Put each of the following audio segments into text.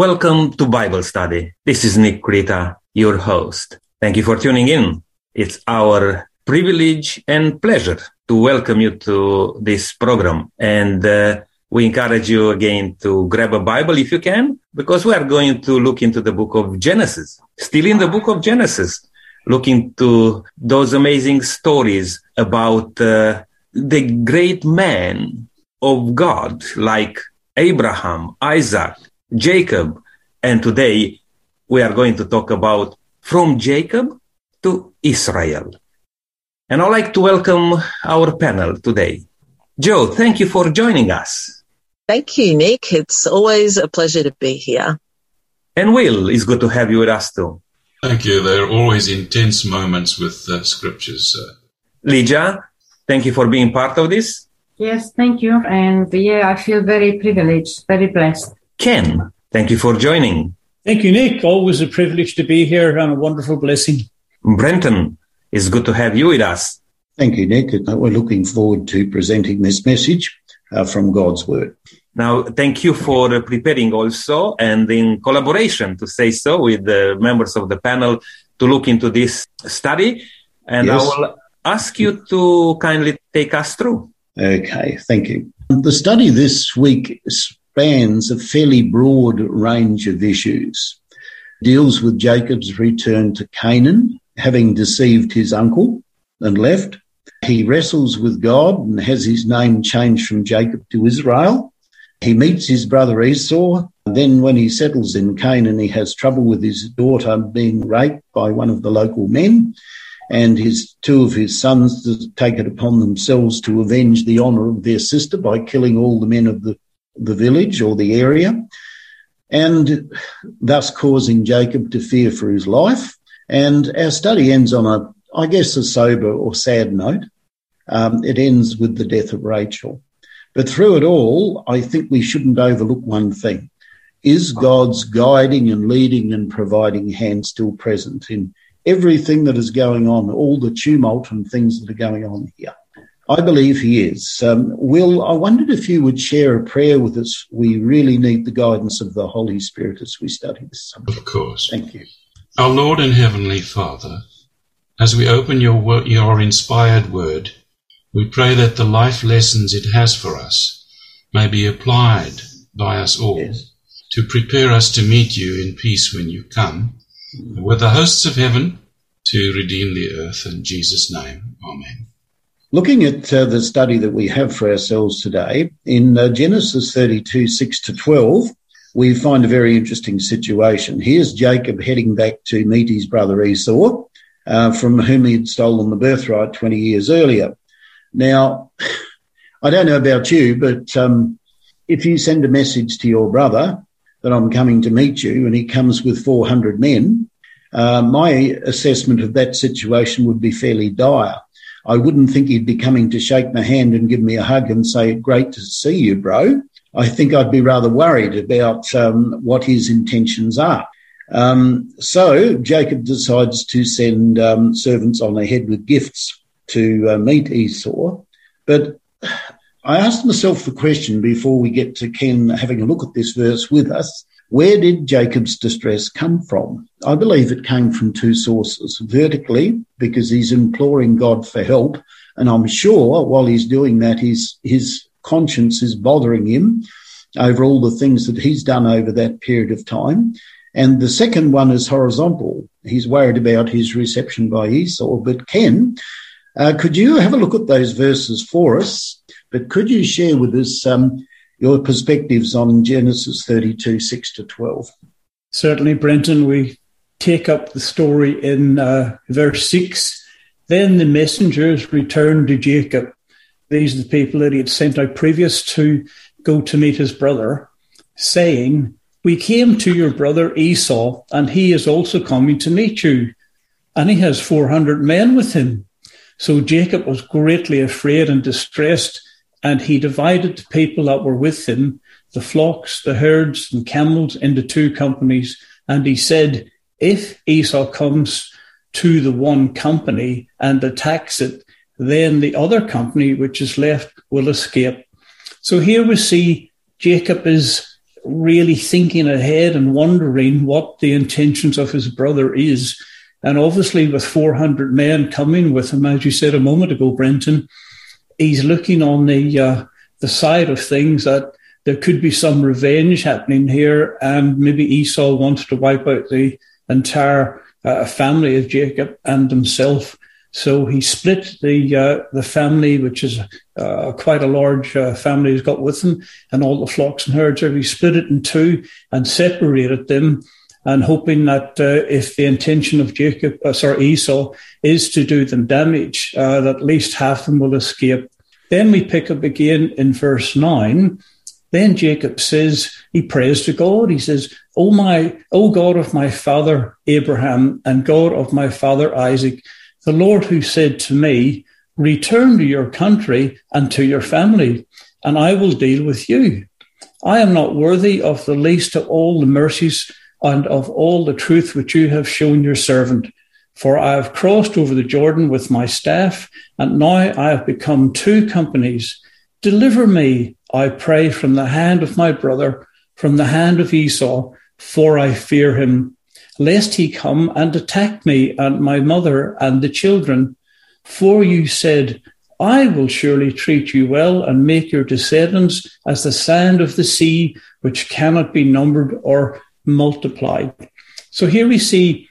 Welcome to Bible study. This is Nick Krita, your host. Thank you for tuning in. It's our privilege and pleasure to welcome you to this program. And uh, we encourage you again to grab a Bible if you can, because we are going to look into the book of Genesis. Still in the book of Genesis, looking to those amazing stories about uh, the great men of God, like Abraham, Isaac, Jacob. And today we are going to talk about from Jacob to Israel. And I'd like to welcome our panel today. Joe, thank you for joining us. Thank you, Nick. It's always a pleasure to be here. And Will, it's good to have you with us too. Thank you. There are always intense moments with uh, scriptures. Uh... Lydia, thank you for being part of this. Yes, thank you. And yeah, I feel very privileged, very blessed. Ken, thank you for joining. Thank you, Nick. Always a privilege to be here and a wonderful blessing. Brenton, it's good to have you with us. Thank you, Nick. We're looking forward to presenting this message uh, from God's Word. Now, thank you for preparing also and in collaboration to say so with the members of the panel to look into this study. And yes. I will ask you to kindly take us through. Okay, thank you. The study this week spans a fairly broad range of issues. Deals with Jacob's return to Canaan, having deceived his uncle and left. He wrestles with God and has his name changed from Jacob to Israel. He meets his brother Esau. Then when he settles in Canaan, he has trouble with his daughter being raped by one of the local men and his two of his sons take it upon themselves to avenge the honor of their sister by killing all the men of the, the village or the area and thus causing Jacob to fear for his life. And our study ends on a, I guess, a sober or sad note. Um, it ends with the death of Rachel. But through it all, I think we shouldn't overlook one thing. Is God's guiding and leading and providing hand still present in everything that is going on, all the tumult and things that are going on here? I believe he is. Um, Will, I wondered if you would share a prayer with us. We really need the guidance of the Holy Spirit as we study this subject. Of course. Thank you. Our Lord and Heavenly Father, as we open your, your inspired word, we pray that the life lessons it has for us may be applied by us all yes. to prepare us to meet you in peace when you come, with the hosts of heaven to redeem the earth. In Jesus' name, Amen. Looking at uh, the study that we have for ourselves today, in uh, Genesis 32, 6 to 12, we find a very interesting situation. Here's Jacob heading back to meet his brother Esau, uh, from whom he had stolen the birthright 20 years earlier. Now, I don't know about you, but um, if you send a message to your brother that I'm coming to meet you and he comes with 400 men, uh, my assessment of that situation would be fairly dire. I wouldn't think he'd be coming to shake my hand and give me a hug and say, great to see you, bro. I think I'd be rather worried about um, what his intentions are. Um, so Jacob decides to send um, servants on ahead with gifts to uh, meet Esau. But I asked myself the question before we get to Ken having a look at this verse with us. Where did Jacob's distress come from? I believe it came from two sources. Vertically, because he's imploring God for help. And I'm sure while he's doing that, his, his conscience is bothering him over all the things that he's done over that period of time. And the second one is horizontal. He's worried about his reception by Esau. But Ken, uh, could you have a look at those verses for us? But could you share with us um, your perspectives on Genesis 32, 6 to 12? Certainly, Brenton. We take up the story in uh, verse 6. Then the messengers returned to Jacob. These are the people that he had sent out previous to go to meet his brother, saying, We came to your brother Esau, and he is also coming to meet you. And he has 400 men with him. So Jacob was greatly afraid and distressed, and he divided the people that were with him, the flocks, the herds, and camels into two companies. And he said, If Esau comes to the one company and attacks it, then the other company which is left will escape. So here we see Jacob is really thinking ahead and wondering what the intentions of his brother is. And obviously, with 400 men coming with him, as you said a moment ago, Brenton, he's looking on the uh, the side of things that there could be some revenge happening here, and maybe Esau wants to wipe out the entire uh, family of Jacob and himself. So he split the uh, the family, which is uh, quite a large uh, family he's got with him, and all the flocks and herds. He split it in two and separated them, and hoping that uh, if the intention of Jacob, uh, sorry Esau, is to do them damage, uh, that at least half of them will escape. Then we pick up again in verse nine. Then Jacob says, he prays to God. He says, "Oh my, oh God of my father Abraham and God of my father Isaac." the Lord who said to me, Return to your country and to your family, and I will deal with you. I am not worthy of the least of all the mercies and of all the truth which you have shown your servant. For I have crossed over the Jordan with my staff, and now I have become two companies. Deliver me, I pray, from the hand of my brother, from the hand of Esau, for I fear him lest he come and attack me and my mother and the children. For you said, I will surely treat you well and make your descendants as the sand of the sea, which cannot be numbered or multiplied. So here we see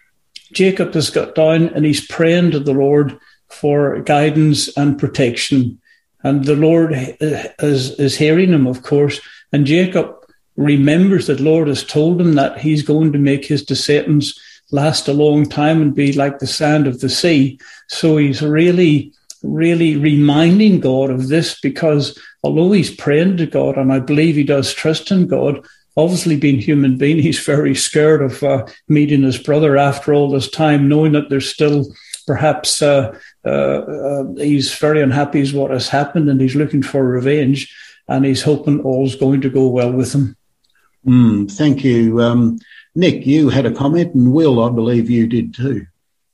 Jacob has got down and he's praying to the Lord for guidance and protection. And the Lord is, is hearing him, of course. And Jacob remembers that Lord has told him that he's going to make his descendants last a long time and be like the sand of the sea. So he's really, really reminding God of this because although he's praying to God, and I believe he does trust in God, obviously being human being, he's very scared of uh, meeting his brother after all this time, knowing that there's still perhaps uh, uh, uh he's very unhappy with what has happened and he's looking for revenge and he's hoping all's going to go well with him. Mm, thank you. Um, Nick, you had a comment, and Will, I believe you did too.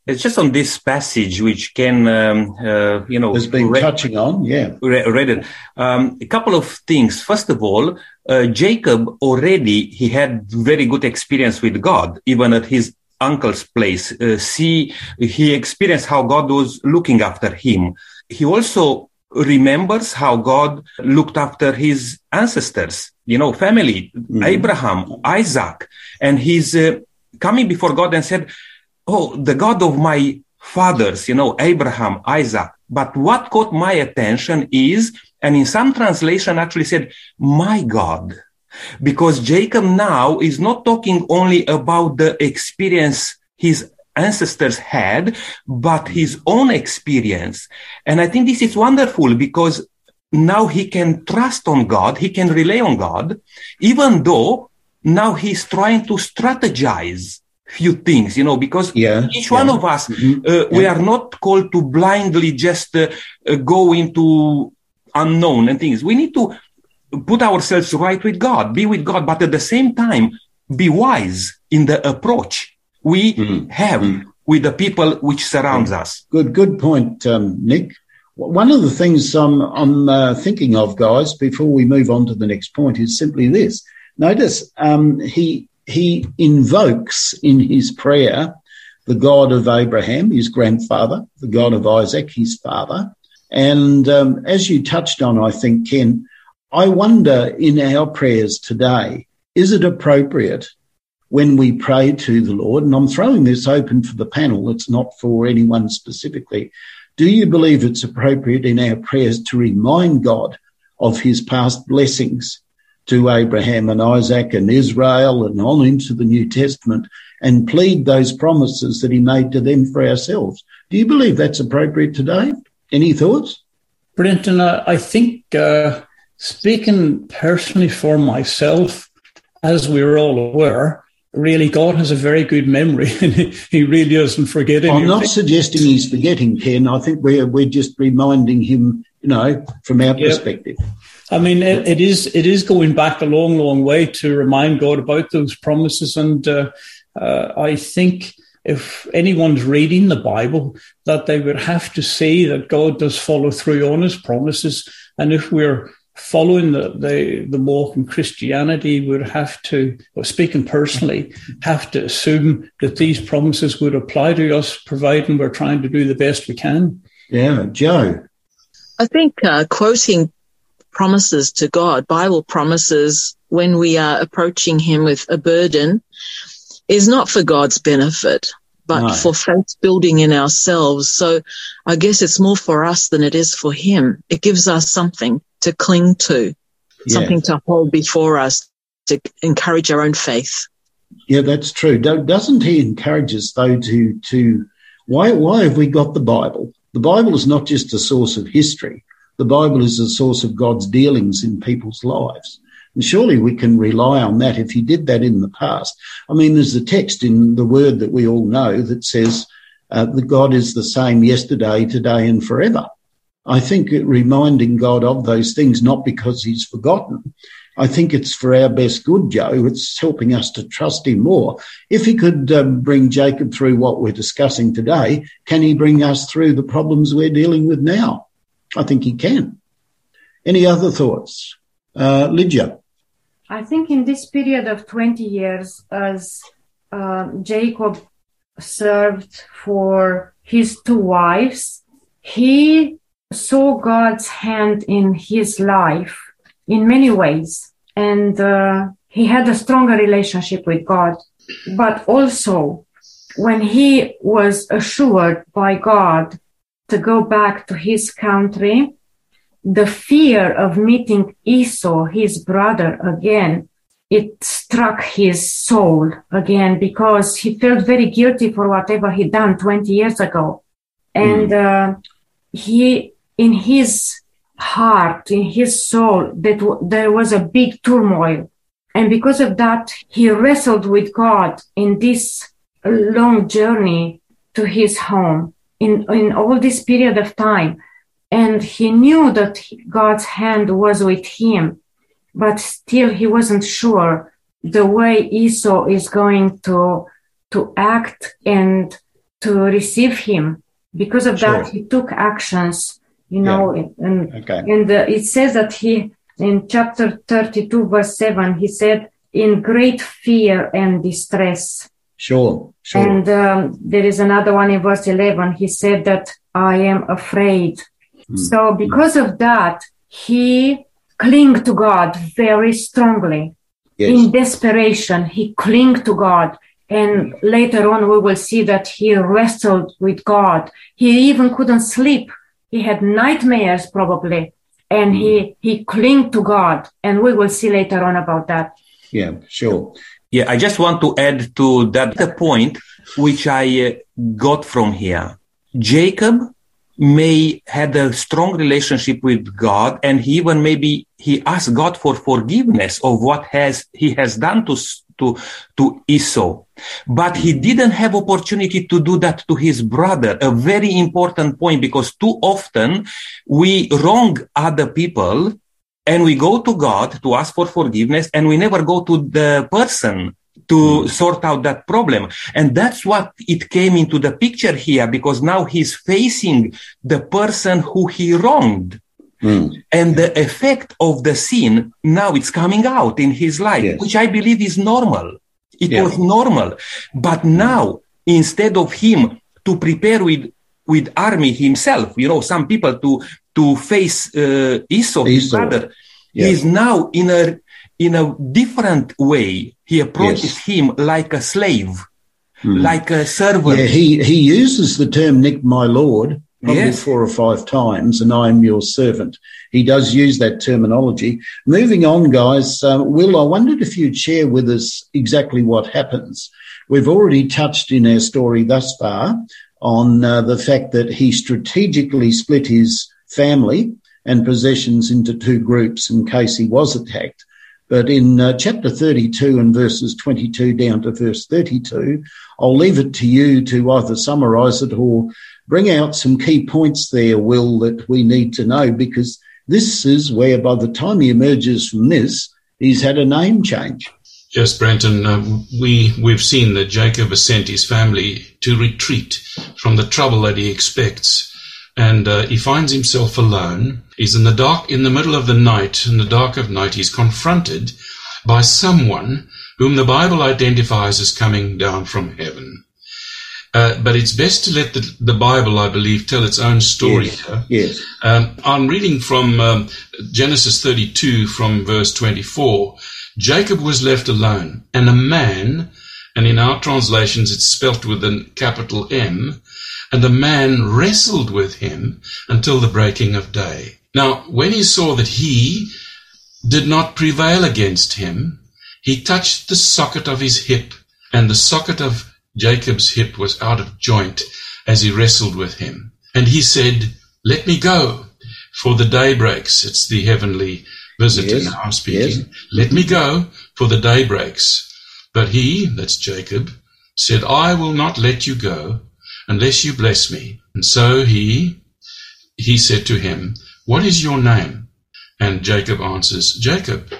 It's just on this passage, which Ken, um, uh, you know, has been read, touching on, yeah, read it. Um, a couple of things. First of all, uh, Jacob already he had very good experience with God, even at his uncle's place. Uh, see, he experienced how God was looking after him. He also remembers how God looked after his ancestors, you know, family, mm-hmm. Abraham, Isaac, and he's uh, coming before God and said, Oh, the God of my fathers, you know, Abraham, Isaac. But what caught my attention is, and in some translation actually said, my God. Because Jacob now is not talking only about the experience his ancestors had, but his own experience. And I think this is wonderful because now he can trust on God, he can rely on God, even though now he's trying to strategize few things, you know, because yeah, each yeah. one of us, mm-hmm. uh, yeah. we are not called to blindly just uh, uh, go into unknown and things. We need to put ourselves right with God, be with God, but at the same time, be wise in the approach we mm-hmm. have mm-hmm. with the people which surrounds us. Good, good point, um, Nick. One of the things I'm, I'm uh, thinking of, guys, before we move on to the next point, is simply this. Notice um, he he invokes in his prayer the God of Abraham, his grandfather, the God of Isaac, his father, and um, as you touched on, I think Ken, I wonder in our prayers today, is it appropriate when we pray to the Lord, and I'm throwing this open for the panel, it's not for anyone specifically. Do you believe it's appropriate in our prayers to remind God of his past blessings to Abraham and Isaac and Israel and on into the New Testament and plead those promises that he made to them for ourselves? Do you believe that's appropriate today? Any thoughts? Brenton, I think uh, speaking personally for myself, as we're all aware, really God has a very good memory and he really doesn't forget anything. I'm not suggesting he's forgetting, Ken. I think we're, we're just reminding him, you know, from our yep. perspective. I mean, it, it is it is going back a long, long way to remind God about those promises, and uh, uh, I think if anyone's reading the Bible, that they would have to see that God does follow through on His promises, and if we're following the, the, the walk in Christianity we would have to, or speaking personally, have to assume that these promises would apply to us, providing we're trying to do the best we can. Yeah, Joe. I think uh, quoting promises to God, Bible promises, when we are approaching Him with a burden, is not for God's benefit, but No. for faith building in ourselves. So I guess it's more for us than it is for Him. It gives us something to cling to, something to hold before us to encourage our own faith. Yeah, that's true. Do- Doesn't he encourage us though to to why why have we got the Bible? The Bible is not just a source of history. The Bible is a source of God's dealings in people's lives. And surely we can rely on that if he did that in the past. I mean, there's a text in the word that we all know that says uh, that God is the same yesterday, today, and forever. I think it reminding God of those things, not because he's forgotten. I think it's for our best good, Joe. It's helping us to trust him more. If he could um, bring Jacob through what we're discussing today, can he bring us through the problems we're dealing with now? I think he can. Any other thoughts? Uh, Lydia? I think in this period of 20 years, as uh, Jacob served for his two wives, he saw God's hand in his life in many ways. And uh, he had a stronger relationship with God. But also, when he was assured by God to go back to his country, the fear of meeting Esau, his brother, again, it struck his soul again because he felt very guilty for whatever he done 20 years ago. And uh, he, in his heart, in his soul, that w- there was a big turmoil. And because of that, he wrestled with God in this long journey to his home in, in all this period of time and he knew that God's hand was with him, but still he wasn't sure the way Esau is going to to act and to receive him. Because of that, he took actions, you know, and Okay. and uh, it says that he in chapter 32 verse 7 he said in great fear and distress Sure. Sure. and um, there is another one in verse 11. He said that I am afraid. So because of that, he clung to God very strongly. yes. In desperation, he clung to God. And later on, we will see that he wrestled with God. He even couldn't sleep. He had nightmares probably. And he, he clung to God. And we will see later on about that. yeah. Sure. Yeah, I just want to add to that the point which I uh, got from here. Jacob may had a strong relationship with God and he even maybe he asked God for forgiveness of what has he has done to to to Esau. But he didn't have opportunity to do that to his brother a very important point because too often we wrong other people and we go to God to ask for forgiveness and we never go to the person to sort out that problem. And that's what it came into the picture here because now he's facing the person who he wronged. Mm. And the effect of the sin now it's coming out in his life, Yes. which I believe is normal. It Yeah. was normal. But now, instead of him to prepare with, with army himself, you know, some people to, to face, uh, Esau, his brother, Yeah. he is now in a, in a different way. He approaches him like a slave, like a servant. Yeah, he, he uses the term Nick, my lord, probably Yes. four or five times, and I am your servant. He does use that terminology. Moving on, guys, um, Will, I wondered if you'd share with us exactly what happens. We've already touched in our story thus far on uh, the fact that he strategically split his family and possessions into two groups in case he was attacked. But in uh, chapter 32 and verses 22 down to verse 32, I'll leave it to you to either summarize it or bring out some key points there, Will, that we need to know because this is where by the time he emerges from this, he's had a name change. Yes, Brenton, uh, we, we've seen that Jacob has sent his family to retreat from the trouble that he expects and uh, he finds himself alone. He's in the dark, in the middle of the night, in the dark of night. He's confronted by someone whom the Bible identifies as coming down from heaven. Uh, but it's best to let the, the, Bible, I believe, tell its own story yes. here. Yes. Um, I'm reading from um, Genesis 32 from verse 24. Jacob was left alone, and a man, and in our translations it's spelt with a capital M, and the man wrestled with him until the breaking of day. Now, when he saw that he did not prevail against him, he touched the socket of his hip, and the socket of Jacob's hip was out of joint as he wrestled with him. And he said, Let me go, for the day breaks. It's the heavenly visitor Yes, now speaking. yes. Let me go, for the day breaks. But he, that's Jacob, said, I will not let you go unless you bless me. And so he, he said to him, What is your name? And Jacob answers, Jacob.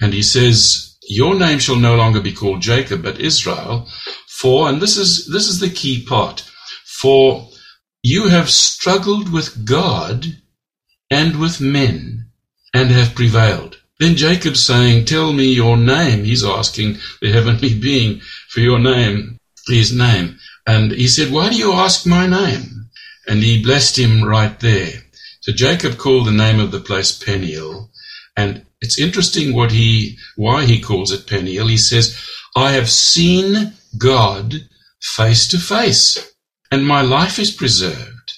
And he says, Your name shall no longer be called Jacob, but Israel, for, and this is, this is the key part, for you have struggled with God and with men and have prevailed. Then Jacob saying, Tell me your name. He's asking the heavenly being for your name, his name. And he said, Why do you ask my name? And he blessed him right there. So Jacob called the name of the place Peniel. And it's interesting what he, why he calls it Peniel. He says, I have seen God face to face and my life is preserved.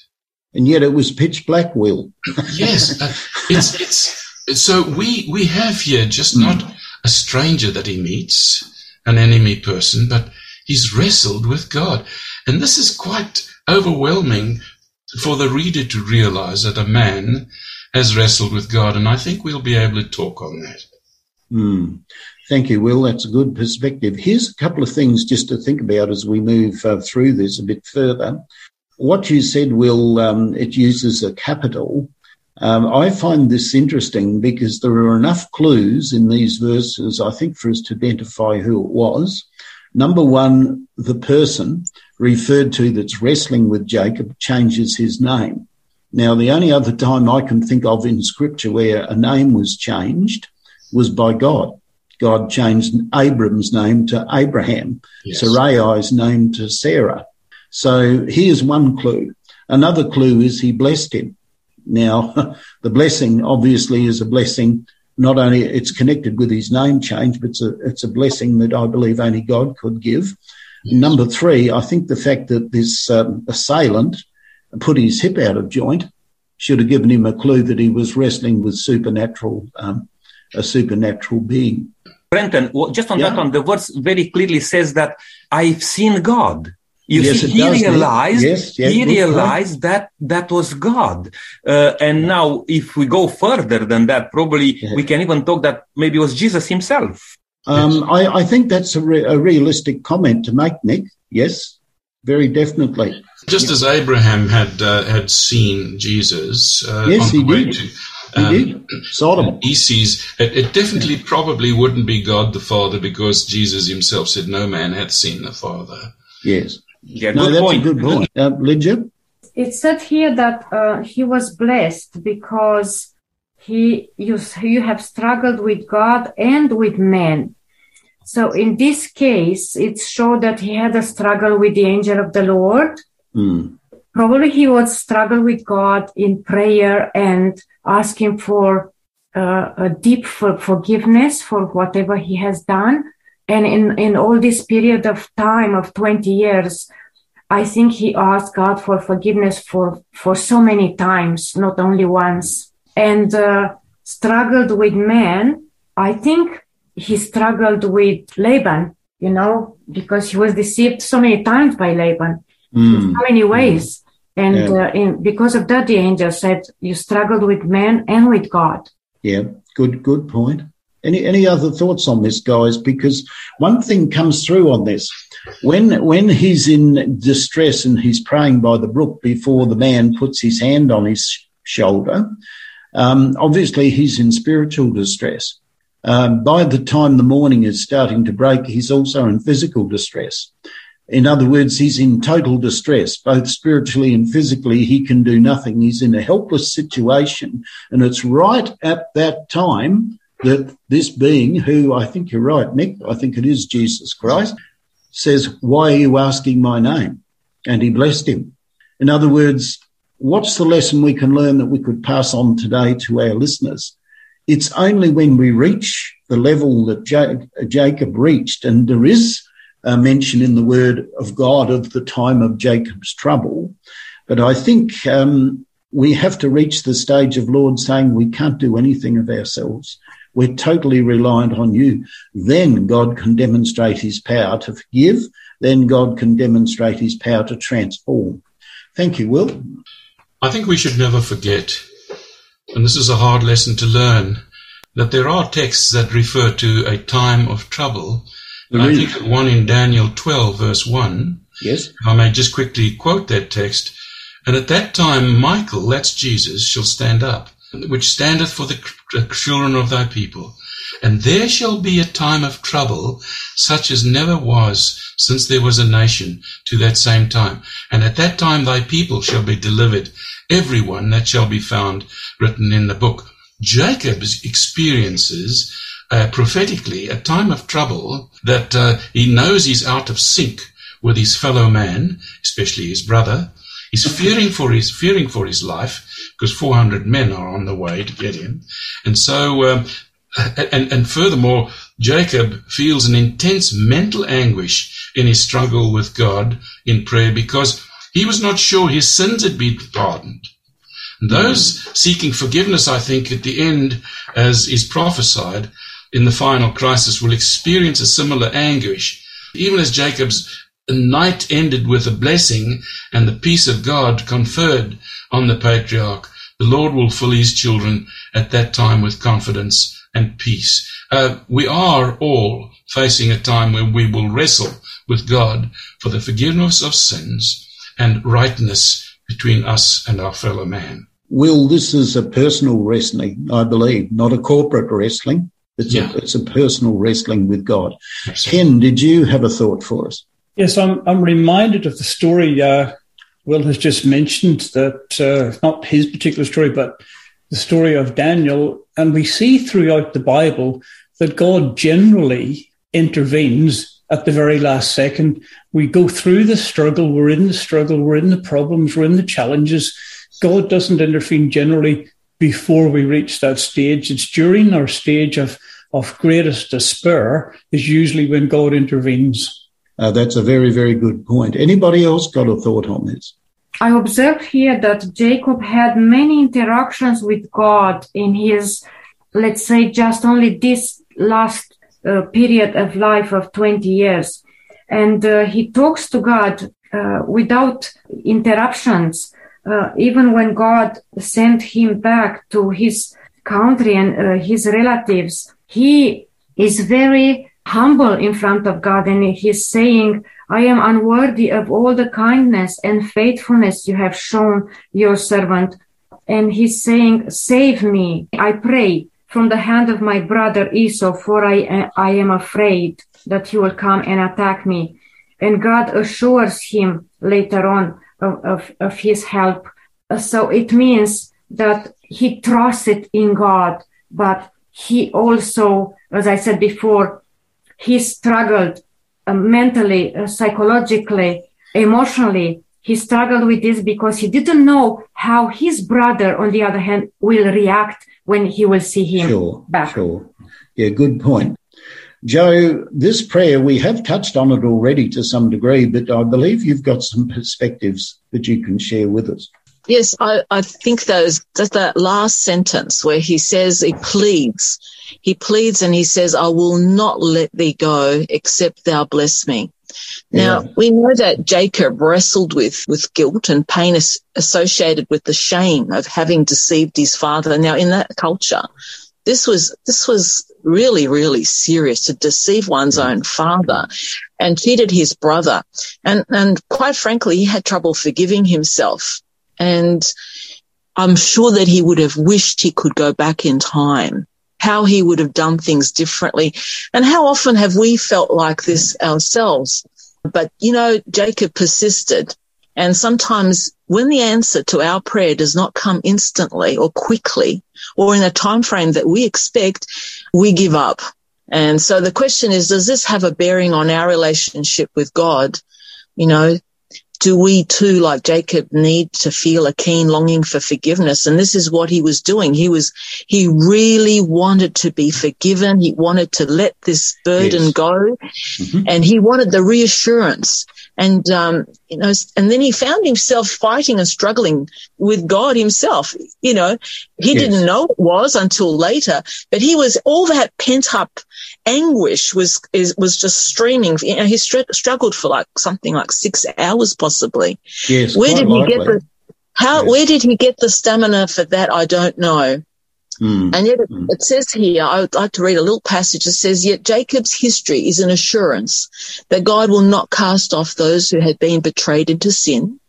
And yet it was pitch black, Will. Yes, uh, it's, it's, it's, so we, we have here just not a stranger that he meets, an enemy person, but he's wrestled with God. And this is quite overwhelming for the reader to realize that a man has wrestled with God. And I think we'll be able to talk on that. Hmm. Thank you, Will. That's a good perspective. Here's a couple of things just to think about as we move uh, through this a bit further. What you said, Will, um, it uses a capital. Um, I find this interesting because there are enough clues in these verses, I think, for us to identify who it was. Number one, the person referred to that's wrestling with Jacob changes his name. Now, the only other time I can think of in scripture where a name was changed was by God. God changed Abram's name to Abraham, Yes. Sarai's name to Sarah. So here's one clue. Another clue is he blessed him. Now, the blessing obviously is a blessing. Not only it's connected with his name change, but it's a, it's a blessing that I believe only God could give. Number three, I think the fact that this um, assailant put his hip out of joint should have given him a clue that he was wrestling with supernatural, um, a supernatural being. Brenton, well, just on Yeah. that one, the verse very clearly says that I've seen God. You Yes, see, he does, realized, Yes, yes, he good point. realized that that was God. Uh, and now, if we go further than that, probably Yeah. we can even talk that maybe it was Jesus himself. Um, I, I think that's a, re- a realistic comment to make, Nick. Yes, very definitely. Just as Abraham had uh, had seen Jesus uh, Yes, on he the way did. to He um, did. Sodom. he sees it, it definitely probably wouldn't be God the Father because Jesus himself said no man hath seen the Father. Yes. Yeah, No, good that's point. a good point. Uh, Lydia? it said here that uh, he was blessed because he you, you have struggled with God and with men. So in this case, it showed that he had a struggle with the angel of the Lord. Hmm. Probably he would struggle with God in prayer and asking for uh, a deep for forgiveness for whatever he has done. And in, in all this period of time of 20 years, I think he asked God for forgiveness for, for so many times, not only once, and uh, struggled with men. I think he struggled with Laban, you know, because he was deceived so many times by Laban Hmm. in so many ways. And Yeah. uh, in, because of that, the angel said, you struggled with men and with God. Yeah, good, good point. Any any other thoughts on this, guys? Because one thing comes through on this when when he's in distress and he's praying by the brook before the man puts his hand on his shoulder. Um, obviously, he's in spiritual distress. Um, by the time the morning is starting to break, he's also in physical distress. In other words, he's in total distress, both spiritually and physically. He can do nothing. He's in a helpless situation. And it's right at that time that this being, who I think you're right, Nick, I think it is Jesus Christ, says, Why are you asking my name? And he blessed him. In other words, what's the lesson we can learn that we could pass on today to our listeners? It's only when we reach the level that Jacob reached, and there is a mention in the word of God of the time of Jacob's trouble. But I think um, we have to reach the stage of Lord saying we can't do anything of ourselves. We're totally reliant on you. Then God can demonstrate his power to forgive. Then God can demonstrate his power to transform. Thank you, Will. I think we should never forget, and this is a hard lesson to learn, that there are texts that refer to a time of trouble. I think one in Daniel 12, verse 1. Yes. I may just quickly quote that text. And at that time, Michael, that's Jesus, shall stand up which standeth for the children of thy people. And there shall be a time of trouble, such as never was since there was a nation to that same time. And at that time thy people shall be delivered, every one that shall be found written in the book. Jacob experiences uh, prophetically a time of trouble that uh, he knows he's out of sync with his fellow man, especially his brother. He's fearing for his fearing for his life because 400 men are on the way to get him. And so, um, and, and furthermore, Jacob feels an intense mental anguish in his struggle with God in prayer because he was not sure his sins had been pardoned. And those seeking forgiveness, I think, at the end, as is prophesied in the final crisis, will experience a similar anguish. Even as Jacob's night ended with a blessing and the peace of God conferred on the patriarch, the Lord will fill his children at that time with confidence and peace. Uh, we are all facing a time when we will wrestle with God for the forgiveness of sins and rightness between us and our fellow man. Will, this is a personal wrestling, I believe, not a corporate wrestling. It's, yeah. a, it's a personal wrestling with God. Absolutely. Ken, did you have a thought for us? Yes, I'm, I'm reminded of the story uh, Will has just mentioned that, uh, not his particular story, but the story of Daniel. And we see throughout the Bible that God generally intervenes at the very last second. We go through the struggle, we're in the struggle, we're in the problems, we're in the challenges. God doesn't intervene generally before we reach that stage. It's during our stage of, of greatest despair is usually when God intervenes. Uh, that's a very, very good point. Anybody else got a thought on this? I observe here that Jacob had many interactions with God in his, let's say, just only this last uh, period of life of 20 years. And uh, he talks to God uh, without interruptions. Uh, even when God sent him back to his country and uh, his relatives, he is very humble in front of God and he's saying, I am unworthy of all the kindness and faithfulness you have shown your servant. And he's saying, save me, I pray, from the hand of my brother Esau, for I, I am afraid that he will come and attack me. And God assures him later on of, of, of his help. So it means that he trusted in God, but he also, as I said before, he struggled uh, mentally, uh, psychologically, emotionally. He struggled with this because he didn't know how his brother, on the other hand, will react when he will see him sure, back. Sure. Yeah, good point. Joe, this prayer, we have touched on it already to some degree, but I believe you've got some perspectives that you can share with us. Yes, I, I think those that, that last sentence where he says he pleads, he pleads and he says, I will not let thee go except thou bless me. Now, yeah. we know that Jacob wrestled with, with guilt and pain as, associated with the shame of having deceived his father. Now, in that culture, this was, this was really, really serious to deceive one's own father and cheated his brother. And, and quite frankly, he had trouble forgiving himself and I'm sure that he would have wished he could go back in time, how he would have done things differently. And how often have we felt like this ourselves? But, you know, Jacob persisted. And sometimes when the answer to our prayer does not come instantly or quickly or in a time frame that we expect, we give up. And so the question is, does this have a bearing on our relationship with God? You know, do we too, like Jacob, need to feel a keen longing for forgiveness? And this is what he was doing. He was, he really wanted to be forgiven. He wanted to let this burden yes. go mm-hmm. and he wanted the reassurance. And, um, you know, and then he found himself fighting and struggling with God himself. You know, he yes. didn't know it was until later, but he was all that pent up anguish was is, was just streaming. You know, he str- struggled for like something like six hours, possibly. Yes. Where did he get the how? Yes. Where did he get the stamina for that? I don't know. Mm. And yet it, mm. it, says here, I would like to read a little passage that says, yet Jacob's history is an assurance that God will not cast off those who had been betrayed into sin,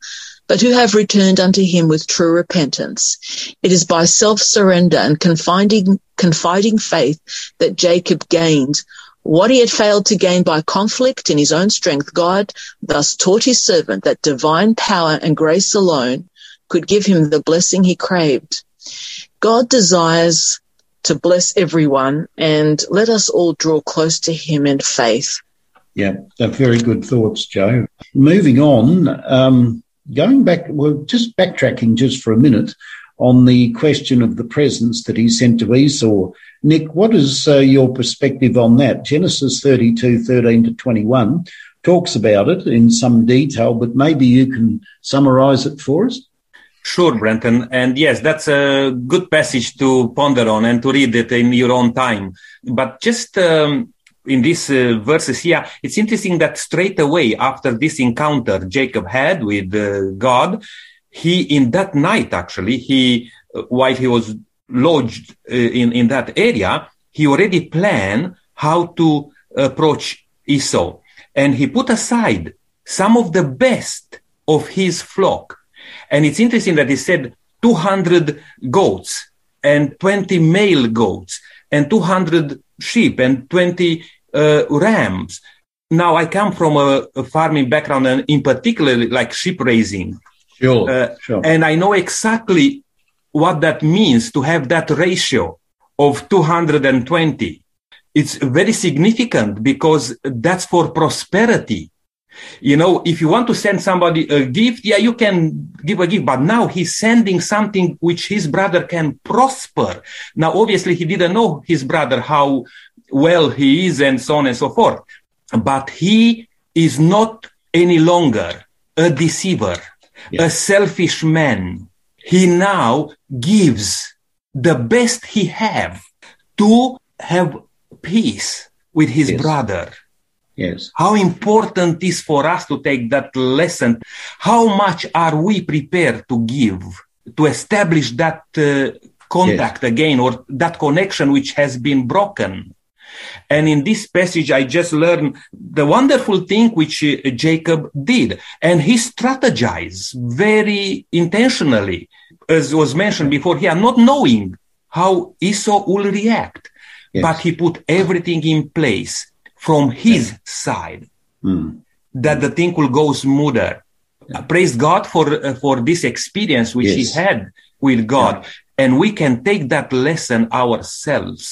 but who have returned unto him with true repentance. It is by self-surrender and confiding, confiding faith that Jacob gained what he had failed to gain by conflict in his own strength. God thus taught his servant that divine power and grace alone could give him the blessing he craved. God desires to bless everyone and let us all draw close to him in faith. Yeah, very good thoughts, Joe. Moving on, um, going back, well, just backtracking just for a minute on the question of the presents that he sent to Esau. Nick, what is uh, your perspective on that? Genesis 32, 13 to 21 talks about it in some detail, but maybe you can summarize it for us. Sure, Brenton. And yes, that's a good passage to ponder on and to read it in your own time. But just um, in these uh, verses here, it's interesting that straight away after this encounter Jacob had with uh, God, he, in that night, actually, he, uh, while he was lodged uh, in, in that area, he already planned how to approach Esau. And he put aside some of the best of his flock. And it's interesting that he said 200 goats and 20 male goats and 200 sheep and 20 uh, rams. Now I come from a, a, farming background and in particular like sheep raising. Sure, uh, sure. And I know exactly what that means to have that ratio of 220. It's very significant because that's for prosperity. You know, if you want to send somebody a gift, yeah, you can give a gift, but now he's sending something which his brother can prosper. Now, obviously, he didn't know his brother, how well he is and so on and so forth. But he is not any longer a deceiver, yeah. a selfish man. He now gives the best he have to have peace with his yes. brother. Yes. How important is for us to take that lesson? How much are we prepared to give to establish that uh, contact yes. again or that connection which has been broken? And in this passage, I just learned the wonderful thing which uh, Jacob did. And he strategized very intentionally, as was mentioned before here, not knowing how Esau will react. Yes. But he put everything in place from his side mm. that the thing will go smoother. Yeah. praise God for uh, for this experience which yes. he had with God, yeah. and we can take that lesson ourselves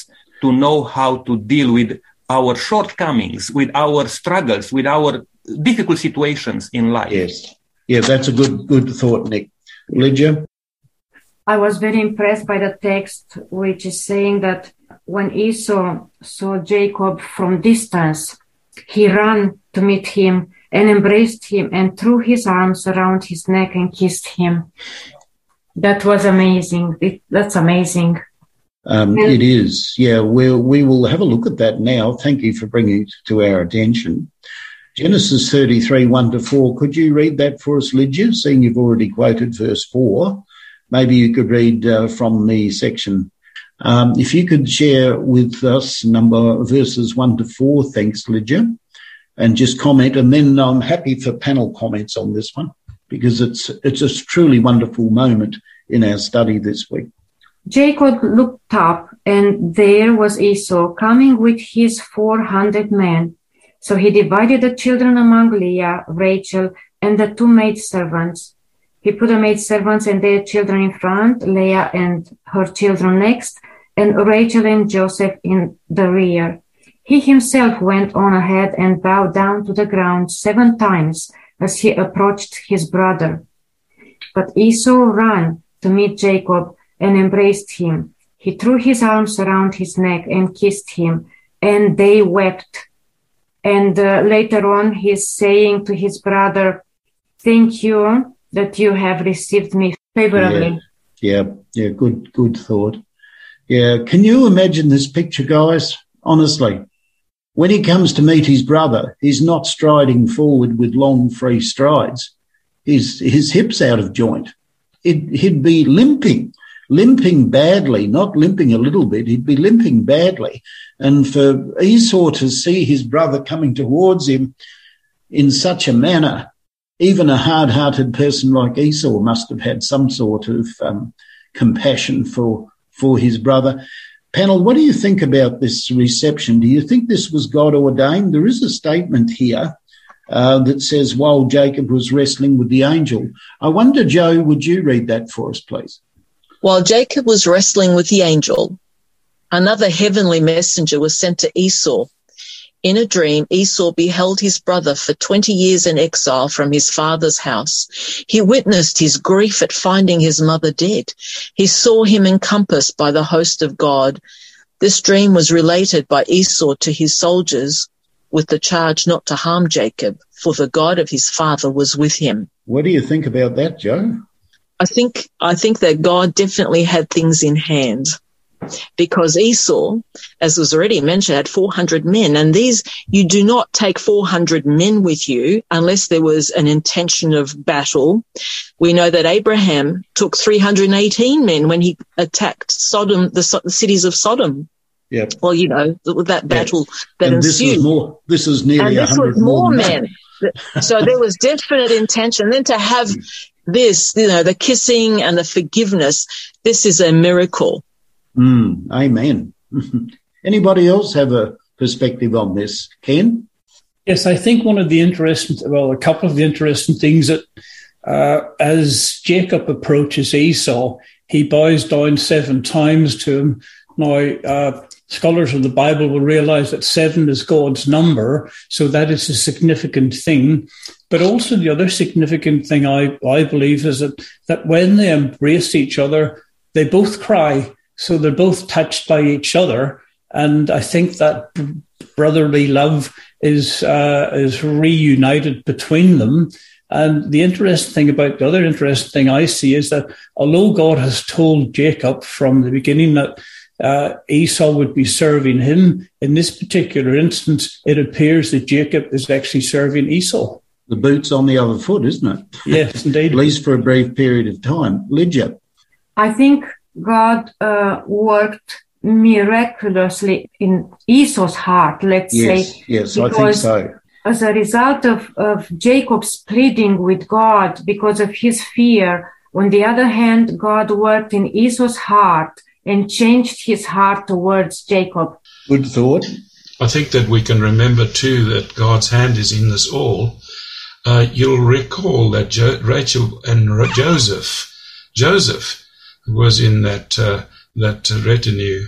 to know how to deal with our shortcomings, with our struggles, with our difficult situations in life. Yes, yeah, that's a good good thought, Nick. Lydia. I was very impressed by the text, which is saying that when Esau saw Jacob from distance, he ran to meet him and embraced him and threw his arms around his neck and kissed him. That was amazing. It, that's amazing. Um, it is. Yeah, we we will have a look at that now. Thank you for bringing it to our attention. Genesis 33, 1 to 4. Could you read that for us, Lydia? Seeing you've already quoted verse 4, maybe you could read uh, from the section um, if you could share with us number verses one to four, thanks, Lydia, and just comment. And then I'm happy for panel comments on this one because it's it's a truly wonderful moment in our study this week. Jacob looked up, and there was Esau coming with his four hundred men, So he divided the children among Leah, Rachel, and the two maidservants. He put the maidservants and their children in front, Leah and her children next, and Rachel and Joseph in the rear. He himself went on ahead and bowed down to the ground seven times as he approached his brother. But Esau ran to meet Jacob and embraced him. He threw his arms around his neck and kissed him, and they wept. And uh, later on, he's saying to his brother, Thank you that you have received me favorably. Yeah, yeah, yeah good, good thought. Yeah, can you imagine this picture, guys? Honestly, when he comes to meet his brother, he's not striding forward with long, free strides. His, his hips out of joint. It, he'd be limping, limping badly, not limping a little bit. He'd be limping badly. And for Esau to see his brother coming towards him in such a manner, even a hard-hearted person like Esau must have had some sort of um, compassion for for his brother. Panel, what do you think about this reception? Do you think this was God ordained? There is a statement here uh, that says, while Jacob was wrestling with the angel. I wonder, Joe, would you read that for us, please? While Jacob was wrestling with the angel, another heavenly messenger was sent to Esau in a dream, Esau beheld his brother for 20 years in exile from his father's house. He witnessed his grief at finding his mother dead. He saw him encompassed by the host of God. This dream was related by Esau to his soldiers with the charge not to harm Jacob, for the God of his father was with him. What do you think about that, Joe? I think, I think that God definitely had things in hand because Esau, as was already mentioned, had 400 men. And these, you do not take 400 men with you unless there was an intention of battle. We know that Abraham took 318 men when he attacked Sodom, the, the cities of Sodom. Yeah. Well, you know, that battle yeah. that and ensued. This was more, this is nearly and this was more men. so there was definite intention. Then to have mm. this, you know, the kissing and the forgiveness, this is a miracle. Mm, amen. Anybody else have a perspective on this? Ken? Yes, I think one of the interesting, well, a couple of the interesting things that uh, as Jacob approaches Esau, he bows down seven times to him. Now, uh, scholars of the Bible will realize that seven is God's number, so that is a significant thing. But also the other significant thing I, I believe is that, that when they embrace each other, they both cry. So they're both touched by each other. And I think that brotherly love is, uh, is reunited between them. And the interesting thing about the other interesting thing I see is that although God has told Jacob from the beginning that uh, Esau would be serving him, in this particular instance, it appears that Jacob is actually serving Esau. The boot's on the other foot, isn't it? Yes, indeed. At least for a brief period of time. Lydia. I think God uh, worked miraculously in Esau's heart, let's yes, say. Yes, I think so. As a result of, of Jacob's pleading with God because of his fear, on the other hand, God worked in Esau's heart and changed his heart towards Jacob. Good thought. I think that we can remember too that God's hand is in this all. Uh, you'll recall that jo- Rachel and Joseph, Joseph was in that uh, that retinue.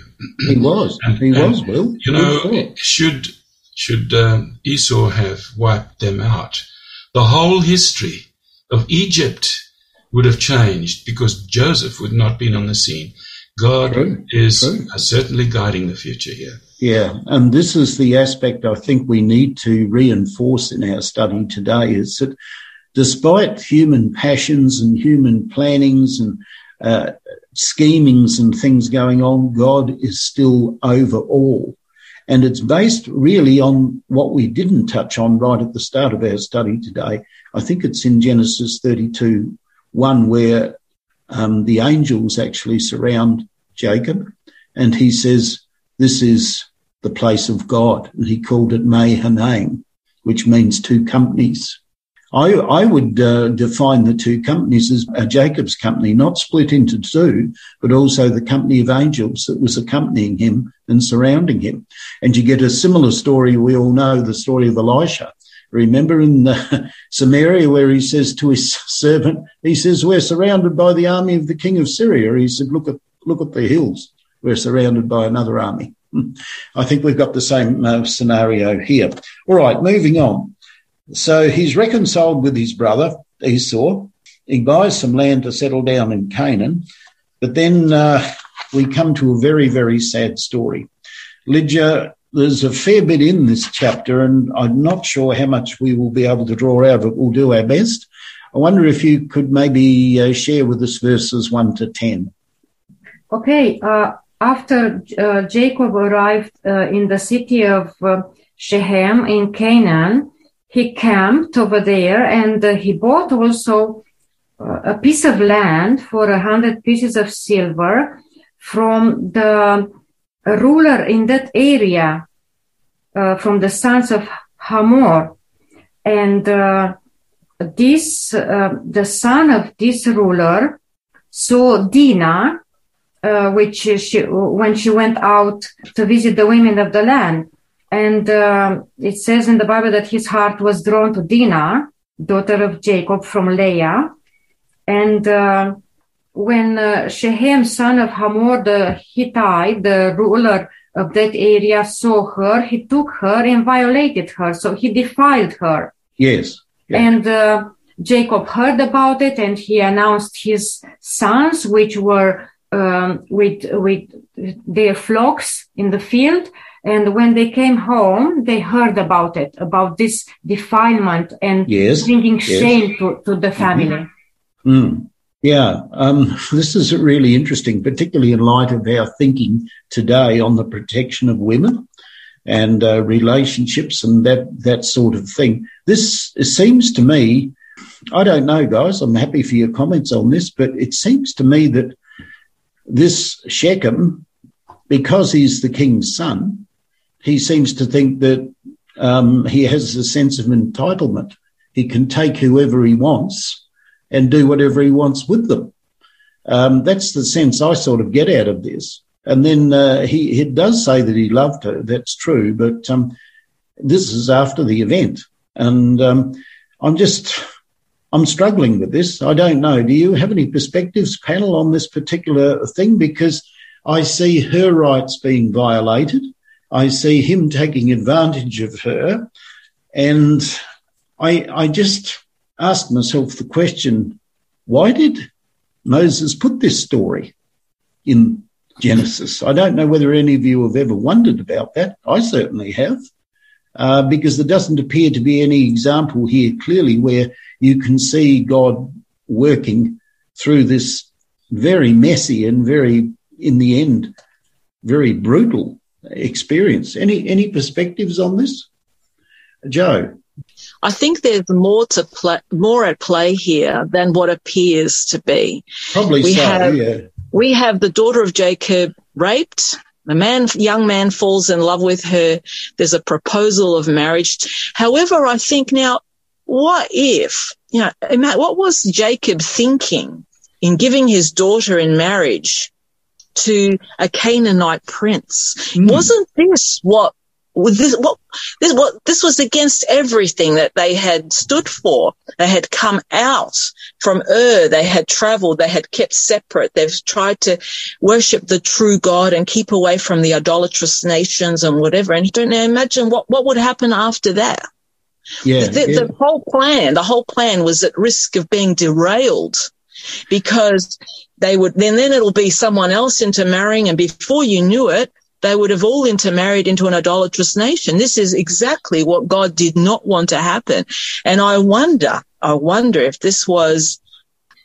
He was. And, he was. Will you know? Should should um, Esau have wiped them out, the whole history of Egypt would have changed because Joseph would not been on the scene. God True. is True. certainly guiding the future here. Yeah, and this is the aspect I think we need to reinforce in our study today is that despite human passions and human plannings and uh, schemings and things going on, God is still over all. And it's based really on what we didn't touch on right at the start of our study today. I think it's in Genesis 32, 1, where um, the angels actually surround Jacob and he says, this is the place of God. And he called it Mahanaim, which means two companies. I, I would uh, define the two companies as a Jacob's company, not split into two, but also the company of angels that was accompanying him and surrounding him. And you get a similar story. We all know the story of Elisha. Remember in uh, Samaria where he says to his servant, he says, we're surrounded by the army of the king of Syria. He said, look at, look at the hills. We're surrounded by another army. I think we've got the same uh, scenario here. All right, moving on. So he's reconciled with his brother Esau. He buys some land to settle down in Canaan. But then uh, we come to a very, very sad story. Lydia, there's a fair bit in this chapter, and I'm not sure how much we will be able to draw out, but we'll do our best. I wonder if you could maybe uh, share with us verses 1 to 10. Okay. Uh, after uh, Jacob arrived uh, in the city of uh, Shechem in Canaan, he camped over there and uh, he bought also uh, a piece of land for a hundred pieces of silver from the ruler in that area, uh, from the sons of Hamor. And uh, this, uh, the son of this ruler saw Dinah, uh, which she, when she went out to visit the women of the land. And uh, it says in the Bible that his heart was drawn to Dinah, daughter of Jacob from Leah. And uh, when uh, Shechem, son of Hamor the Hittite, the ruler of that area, saw her, he took her and violated her. So he defiled her. Yes. yes. And uh, Jacob heard about it and he announced his sons, which were um, with with their flocks in the field, and when they came home, they heard about it, about this defilement and yes, bringing yes. shame to, to the family. Mm. Yeah, um, this is really interesting, particularly in light of our thinking today on the protection of women and uh, relationships and that that sort of thing. This seems to me, I don't know, guys. I'm happy for your comments on this, but it seems to me that this Shechem, because he's the king's son, he seems to think that um, he has a sense of entitlement. He can take whoever he wants and do whatever he wants with them. Um, that's the sense I sort of get out of this. And then uh, he, he does say that he loved her. That's true, but um, this is after the event, and um, I'm just I'm struggling with this. I don't know. Do you have any perspectives, panel, on this particular thing? Because I see her rights being violated. I see him taking advantage of her. And I, I just asked myself the question, why did Moses put this story in Genesis? I don't know whether any of you have ever wondered about that. I certainly have. Uh, because there doesn't appear to be any example here clearly where you can see God working through this very messy and very, in the end, very brutal experience. Any any perspectives on this, Joe? I think there's more to play, more at play here than what appears to be. Probably we so. Have, yeah. We have the daughter of Jacob raped. A man, young man falls in love with her. There's a proposal of marriage. However, I think now, what if, you know, what was Jacob thinking in giving his daughter in marriage to a Canaanite prince. Mm. Wasn't this what this what this what this was against everything that they had stood for. They had come out from Ur. They had traveled. They had kept separate. They've tried to worship the true God and keep away from the idolatrous nations and whatever. And you don't know, imagine what what would happen after that. Yeah, the, yeah. the whole plan, the whole plan was at risk of being derailed because they would then then it'll be someone else intermarrying and before you knew it they would have all intermarried into an idolatrous nation. This is exactly what god did not want to happen. And i wonder i wonder if this was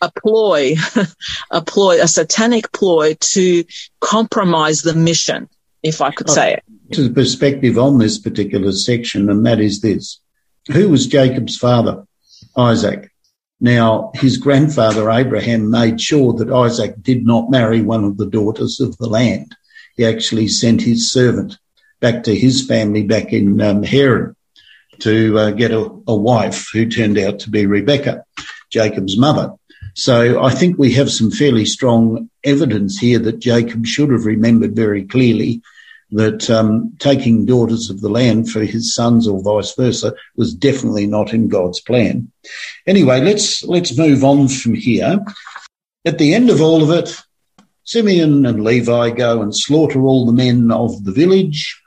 a ploy a ploy a satanic ploy to compromise the mission if i could say it. To the perspective on this particular section and that is this. Who was jacob's father? Isaac now, his grandfather Abraham made sure that Isaac did not marry one of the daughters of the land. He actually sent his servant back to his family back in um, Haran. to uh, get a, a wife who turned out to be Rebecca, Jacob's mother. So I think we have some fairly strong evidence here that Jacob should have remembered very clearly that um, taking daughters of the land for his sons or vice versa was definitely not in God's plan. Anyway, let's let's move on from here. At the end of all of it, Simeon and Levi go and slaughter all the men of the village,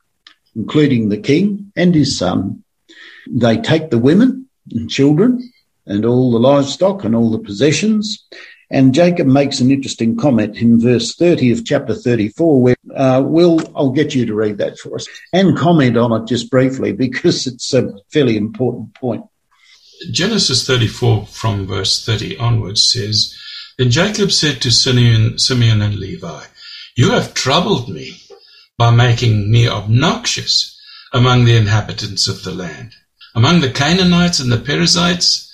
including the king and his son. They take the women and children and all the livestock and all the possessions. And Jacob makes an interesting comment in verse 30 of chapter 34, where uh, Will, I'll get you to read that for us and comment on it just briefly because it's a fairly important point. Genesis 34 from verse 30 onwards says, Then Jacob said to Simeon, Simeon and Levi, You have troubled me by making me obnoxious among the inhabitants of the land, among the Canaanites and the Perizzites,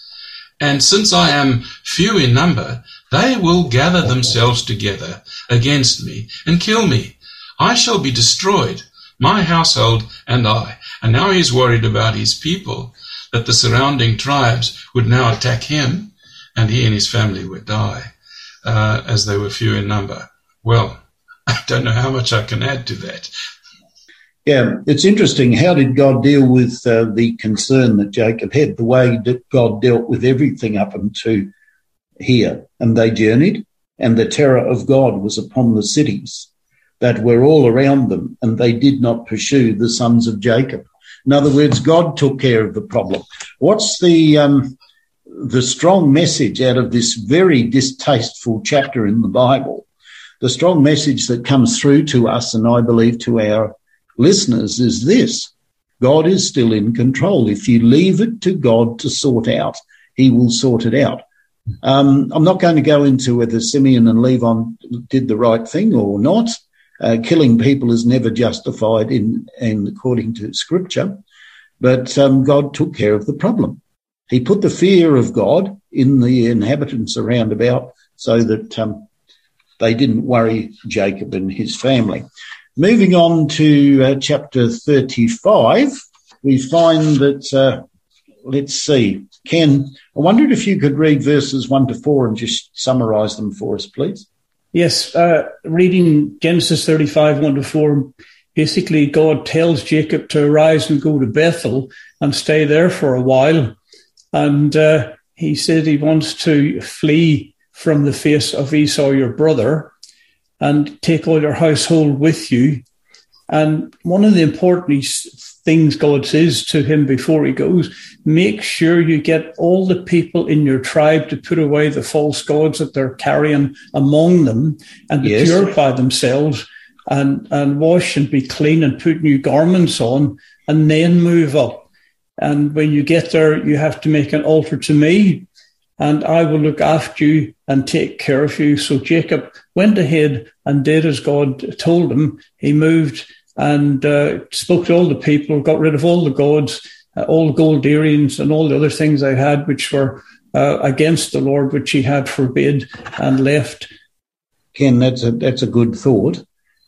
and since I am few in number, they will gather themselves together against me and kill me. I shall be destroyed, my household and I. And now he is worried about his people, that the surrounding tribes would now attack him, and he and his family would die, uh, as they were few in number. Well, I don't know how much I can add to that. Yeah, it's interesting. How did God deal with uh, the concern that Jacob had? The way that God dealt with everything up until here. And they journeyed, and the terror of God was upon the cities that were all around them, and they did not pursue the sons of Jacob. In other words, God took care of the problem. What's the um, the strong message out of this very distasteful chapter in the Bible? The strong message that comes through to us, and I believe to our listeners is this. God is still in control. If you leave it to God to sort out, he will sort it out. Um, I'm not going to go into whether Simeon and Levi did the right thing or not. Uh, killing people is never justified in, in according to scripture, but um, God took care of the problem. He put the fear of God in the inhabitants around about so that um, they didn't worry Jacob and his family. Moving on to uh, chapter 35, we find that, uh, let's see, Ken, I wondered if you could read verses 1 to 4 and just summarize them for us, please. Yes, uh, reading Genesis 35, 1 to 4, basically God tells Jacob to arise and go to Bethel and stay there for a while. And uh, he said he wants to flee from the face of Esau, your brother and take all your household with you. And one of the important things God says to him before he goes, make sure you get all the people in your tribe to put away the false gods that they're carrying among them and to yes. purify themselves and, and wash and be clean and put new garments on and then move up. And when you get there, you have to make an altar to me and I will look after you and take care of you. So Jacob went ahead and did as God told him. He moved and uh, spoke to all the people, got rid of all the gods, uh, all the gold earrings and all the other things they had, which were uh, against the Lord, which he had forbid and left. Ken, that's a, that's a good thought.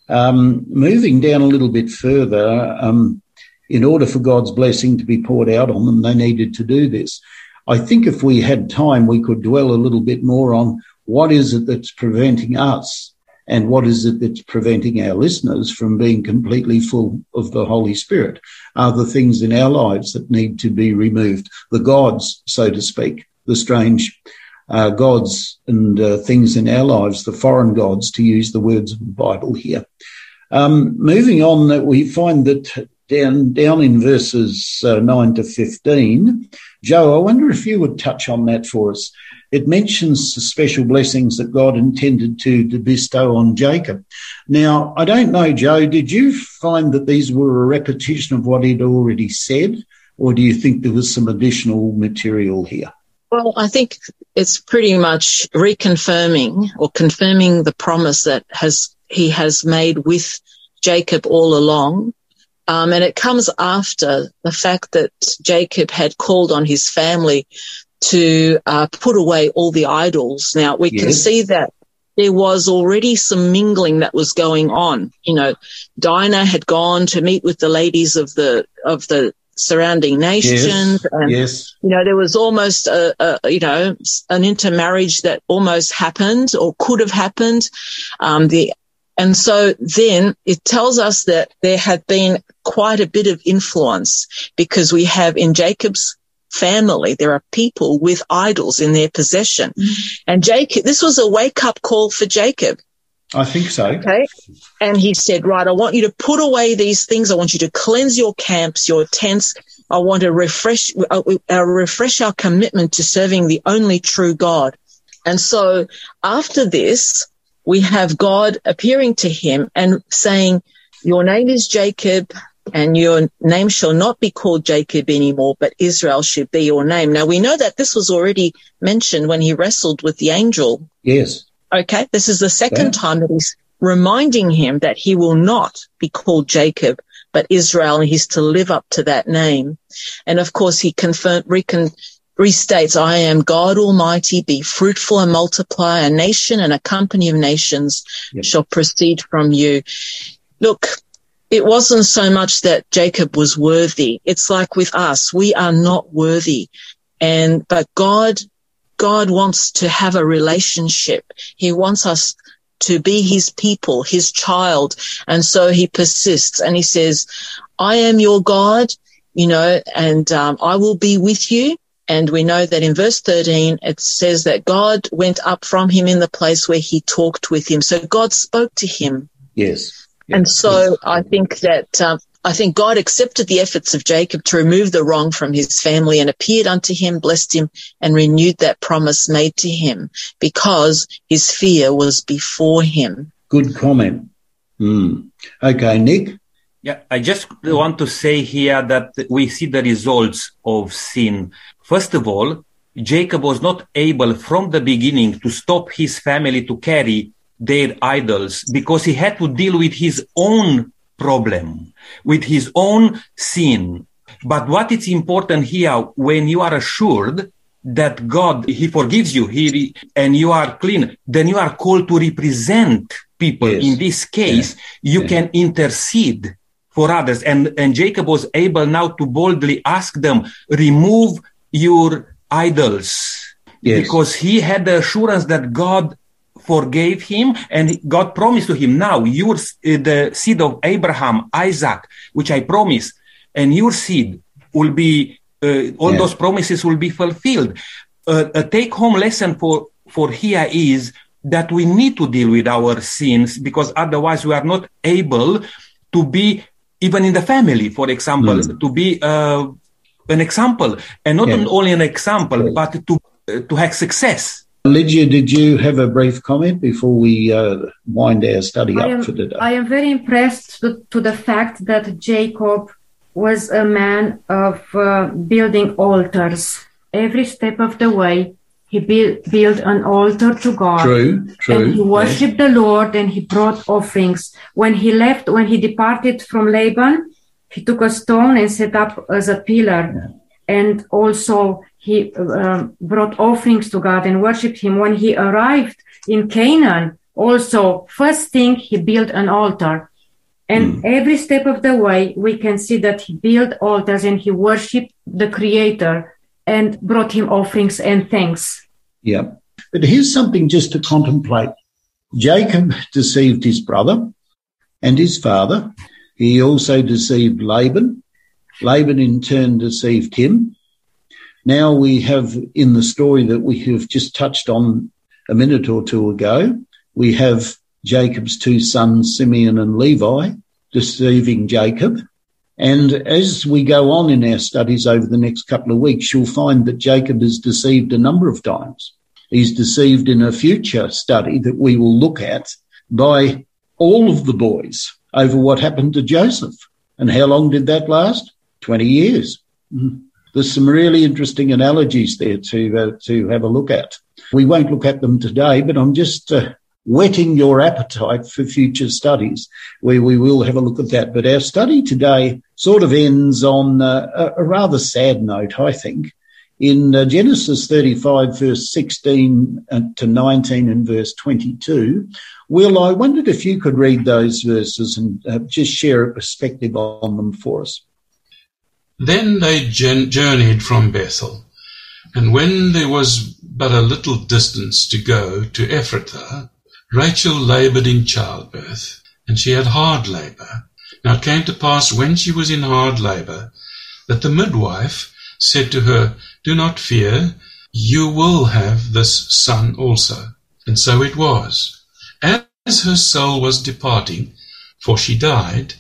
Um, moving down a little bit further, um, in order for God's blessing to be poured out on them, they needed to do this. I think if we had time, we could dwell a little bit more on what is it that's preventing us and what is it that's preventing our listeners from being completely full of the Holy Spirit? Are the things in our lives that need to be removed? The gods, so to speak, the strange uh, gods and uh, things in our lives, the foreign gods, to use the words of the Bible here. Um, moving on, we find that down down in verses uh, nine to fifteen, Joe, I wonder if you would touch on that for us. It mentions the special blessings that God intended to, to bestow on Jacob. Now, I don't know, Joe, did you find that these were a repetition of what he'd already said, or do you think there was some additional material here? Well, I think it's pretty much reconfirming or confirming the promise that has he has made with Jacob all along um, and it comes after the fact that Jacob had called on his family to uh, put away all the idols. Now we yes. can see that there was already some mingling that was going on. You know, Dinah had gone to meet with the ladies of the of the surrounding nations. Yes. And, yes. you know, there was almost a, a, you know, an intermarriage that almost happened or could have happened. Um, the, and so then it tells us that there had been quite a bit of influence because we have in Jacob's family, there are people with idols in their possession. And Jacob, this was a wake up call for Jacob. I think so. Okay. And he said, right, I want you to put away these things. I want you to cleanse your camps, your tents. I want to refresh, uh, uh, refresh our commitment to serving the only true God. And so after this, we have God appearing to him and saying, your name is Jacob and your name shall not be called Jacob anymore, but Israel should be your name. Now we know that this was already mentioned when he wrestled with the angel. Yes. Okay. This is the second Yeah. time that he's reminding him that he will not be called Jacob, but Israel, and he's to live up to that name. And of course, he confirm, recon, restates, I am God Almighty, be fruitful and multiply. A nation and a company of nations Yep. shall proceed from you. Look, it wasn't so much that Jacob was worthy. It's like with us, we are not worthy. And, but God, God wants to have a relationship. He wants us to be his people, his child. And so he persists and he says, I am your God, you know, and um, I will be with you. And we know that in verse 13, it says that God went up from him in the place where he talked with him. So God spoke to him. Yes. And so I think that um, I think God accepted the efforts of Jacob to remove the wrong from his family and appeared unto him, blessed him, and renewed that promise made to him because his fear was before him. Good comment. Hmm. Okay, Nick. Yeah, I just want to say here that we see the results of sin. First of all, Jacob was not able from the beginning to stop his family to carry their idols because he had to deal with his own problem, with his own sin. But what is important here, when you are assured that God, He forgives you, He, and you are clean, then you are called to represent people. Yes. In this case, you Yeah. can intercede for others. And, and Jacob was able now to boldly ask them, remove your idols. Yes. Because he had the assurance that God forgave him and God promised to him, now your, uh, the seed of Abraham, Isaac, which I promise, and your seed will be, uh, all Yeah. those promises will be fulfilled. Uh, a take home lesson for, for here is that we need to deal with our sins because otherwise we are not able to be even in the family, for example, to be uh, an example, and not Yeah. only an example, but to uh, to have success. Lydia, did you have a brief comment before we uh, wind our study I up am, for today? I am very impressed to, to the fact that Jacob was a man of uh, building altars. Every step of the way, he built, built an altar to God. true, true. And he yes. worshipped the Lord and he brought offerings. When he left, when he departed from Laban, he took a stone and set up as a pillar. And also he um, brought offerings to God and worshipped him. When he arrived in Canaan, also first thing he built an altar. And every step of the way, we can see that he built altars and he worshipped the creator and brought him offerings and thanks. Yeah. But here's something just to contemplate. Jacob deceived his brother and his father. He also deceived Laban. Laban in turn deceived him. Now we have in the story that we have just touched on a minute or two ago, we have Jacob's two sons, Simeon and Levi, deceiving Jacob. And as we go on in our studies over the next couple of weeks, you'll find that Jacob is deceived a number of times. He's deceived in a future study that we will look at by all of the boys over what happened to Joseph. And how long did that last? 20 years. Mm. There's some really interesting analogies there to, uh, to have a look at. We won't look at them today, but I'm just uh, whetting your appetite for future studies where we will have a look at that. But our study today sort of ends on uh, a, a rather sad note, I think. In uh, Genesis 35 verse 16 uh, to 19 and verse 22, Will, I wondered if you could read those verses and uh, just share a perspective on them for us. Then they journeyed from Bethel, and when there was but a little distance to go to Ephrathah, Rachel labored in childbirth, and she had hard labor. Now it came to pass when she was in hard labor that the midwife said to her, Do not fear, you will have this son also. And so it was. As her soul was departing, for she died,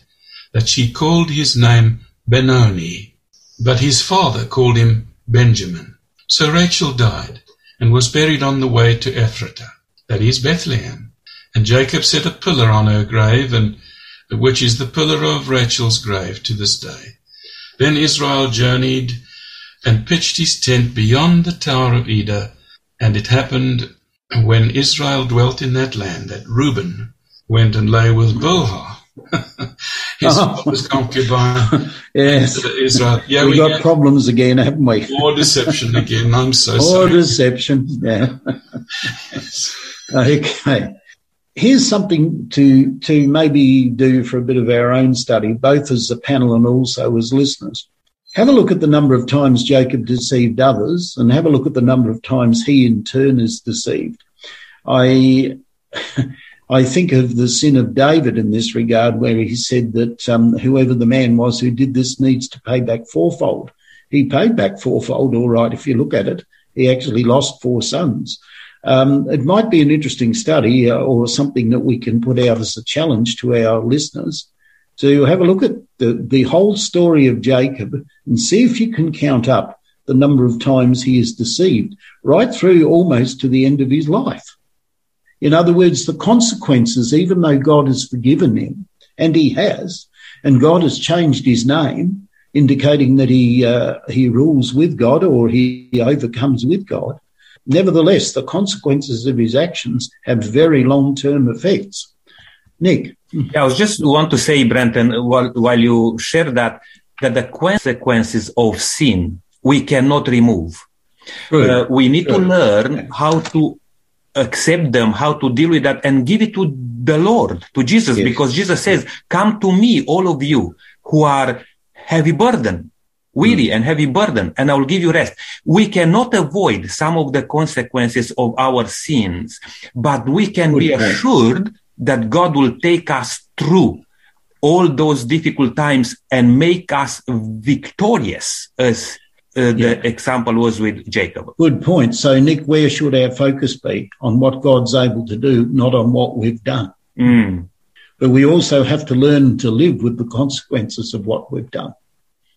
that she called his name Benoni, but his father called him Benjamin. So Rachel died, and was buried on the way to Ephratah, that is Bethlehem. And Jacob set a pillar on her grave, and which is the pillar of Rachel's grave to this day. Then Israel journeyed and pitched his tent beyond the Tower of Eder, and it happened when Israel dwelt in that land that Reuben went and lay with Bilhah, his oh. father's concubine. yes, Israel. Yeah, we, we got problems again, haven't we? More deception again. I'm so more sorry. More deception. Yeah. yes. Okay. Here's something to to maybe do for a bit of our own study, both as a panel and also as listeners. Have a look at the number of times Jacob deceived others and have a look at the number of times he in turn is deceived. I, I think of the sin of David in this regard, where he said that um, whoever the man was who did this needs to pay back fourfold. He paid back fourfold, all right, if you look at it. He actually lost four sons. Um, it might be an interesting study uh, or something that we can put out as a challenge to our listeners to have a look at the, the whole story of Jacob and see if you can count up the number of times he is deceived, right through almost to the end of his life. In other words, the consequences, even though God has forgiven him, and he has, and God has changed his name, indicating that he uh, he rules with God or he, he overcomes with God. Nevertheless, the consequences of his actions have very long term effects. Nick. I was just want to say, Brenton, while, while you share that, that the consequences of sin we cannot remove. Uh, we need to learn how to accept them, how to deal with that and give it to the Lord, to Jesus, yes. because Jesus says, come to me, all of you who are heavy burden, weary mm. and heavy burden, and I will give you rest. We cannot avoid some of the consequences of our sins, but we can Good be assured that God will take us through all those difficult times and make us victorious as uh, the yeah. example was with Jacob. Good point. So, Nick, where should our focus be? On what God's able to do, not on what we've done. Mm. But we also have to learn to live with the consequences of what we've done.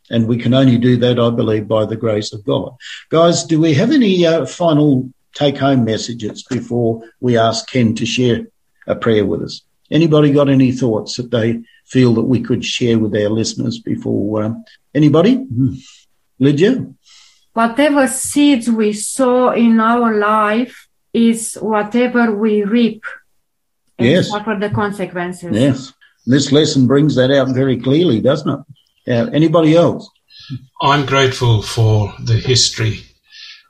And we can only do that, I believe, by the grace of God. Guys, do we have any uh, final take home messages before we ask Ken to share a prayer with us? Anybody got any thoughts that they feel that we could share with our listeners before? Uh, anybody? Lydia? Whatever seeds we sow in our life is whatever we reap. And yes. Suffer the consequences. Yes. This lesson brings that out very clearly, doesn't it? Yeah. Anybody else? I'm grateful for the history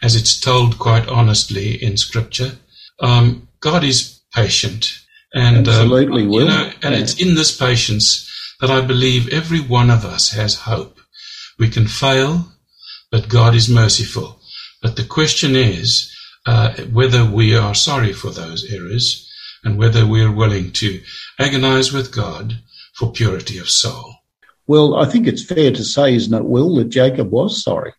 as it's told quite honestly in scripture. Um, God is patient and um, absolutely um, will. You know, and yeah. it's in this patience that I believe every one of us has hope. We can fail, but God is merciful. But the question is uh, whether we are sorry for those errors and whether we are willing to agonize with God for purity of soul. Well, I think it's fair to say, isn't it, Will, that Jacob was sorry?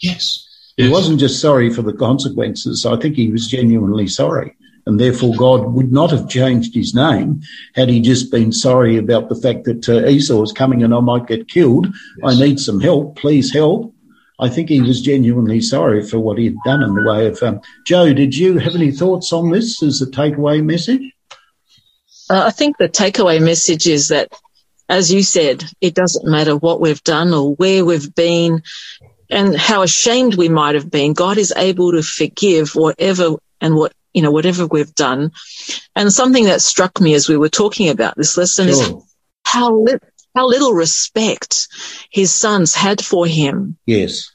Yes. He yes. wasn't just sorry for the consequences. I think he was genuinely sorry. And therefore, God would not have changed his name had he just been sorry about the fact that uh, Esau is coming and I might get killed. Yes. I need some help. Please help. I think he was genuinely sorry for what he had done in the way of. Um, Joe, did you have any thoughts on this as a takeaway message? Uh, I think the takeaway message is that, as you said, it doesn't matter what we've done or where we've been and how ashamed we might have been. God is able to forgive whatever and what, you know, whatever we've done. And something that struck me as we were talking about this lesson sure. is how li- how little respect his sons had for him. Yes.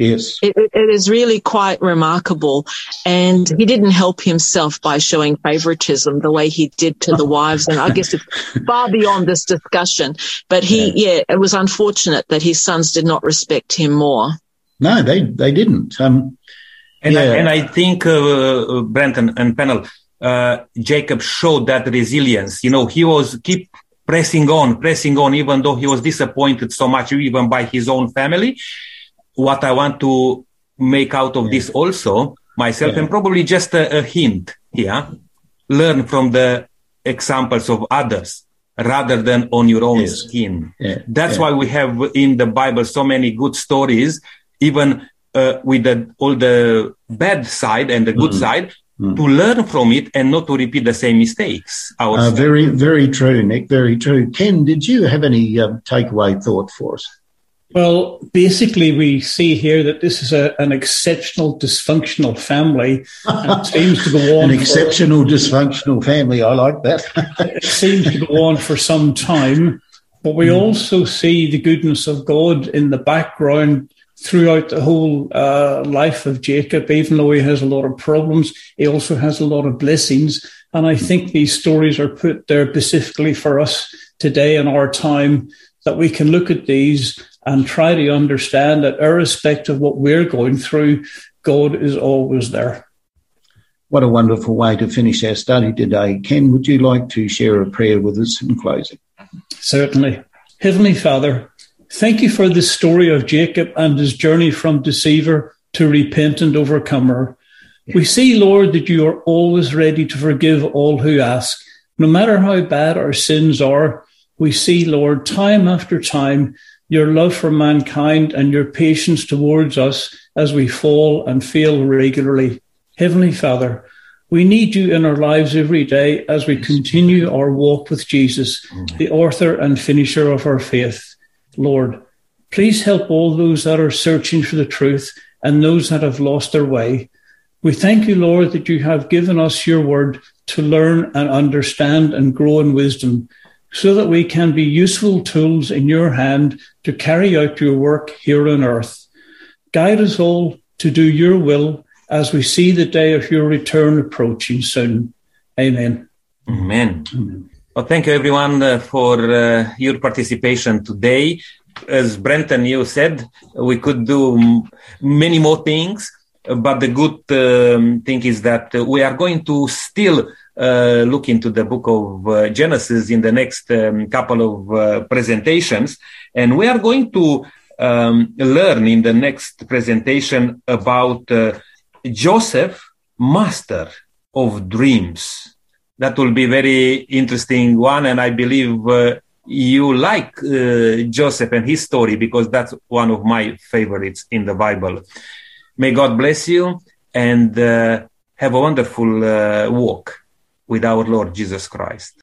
Yes. It, it is really quite remarkable. And he didn't help himself by showing favoritism the way he did to the wives. And I guess it's far beyond this discussion. But he, yeah. yeah, it was unfortunate that his sons did not respect him more. No, they, they didn't. Um, and, yeah. I, and I think, uh, Brenton and panel, uh, Jacob showed that resilience. You know, he was keep pressing on, pressing on, even though he was disappointed so much, even by his own family what I want to make out of yeah. this also myself yeah. and probably just a, a, hint here. Learn from the examples of others rather than on your own yes. skin. Yeah. That's why we have in the Bible so many good stories, even uh, with the, all the bad side and the good mm. side, mm. to learn from it and not to repeat the same mistakes. Uh, very, very true, Nick. Very true. Ken, did you have any um, takeaway thought for us? Well, basically, we see here that this is a, an exceptional dysfunctional family. And seems to go on. an exceptional for, dysfunctional family. I like that. it seems to go on for some time. But we mm. also see the goodness of God in the background throughout the whole uh, life of Jacob. Even though he has a lot of problems, he also has a lot of blessings. And I think these stories are put there specifically for us today in our time that we can look at these and try to understand that irrespective of what we're going through, God is always there. What a wonderful way to finish our study today. Ken, would you like to share a prayer with us in closing? Certainly. Heavenly Father, thank you for the story of Jacob and his journey from deceiver to repentant overcomer. We see, Lord, that you are always ready to forgive all who ask. No matter how bad our sins are, we see, Lord, time after time, your love for mankind and your patience towards us as we fall and fail regularly. Heavenly Father, we need you in our lives every day as we continue our walk with Jesus, mm. the author and finisher of our faith. Lord, please help all those that are searching for the truth and those that have lost their way. We thank you, Lord, that you have given us your word to learn and understand and grow in wisdom so that we can be useful tools in your hand to carry out your work here on earth. Guide us all to do your will as we see the day of your return approaching soon. Amen. Amen. Amen. Well, thank you everyone uh, for uh, your participation today. As Brenton, you said, we could do many more things, but the good um, thing is that we are going to still uh, look into the book of uh, Genesis in the next um, couple of uh, presentations. And we are going to um, learn in the next presentation about uh, Joseph, master of dreams. That will be very interesting one. And I believe uh, you like uh, Joseph and his story because that's one of my favorites in the Bible. May God bless you and uh, have a wonderful uh, walk with our Lord Jesus Christ.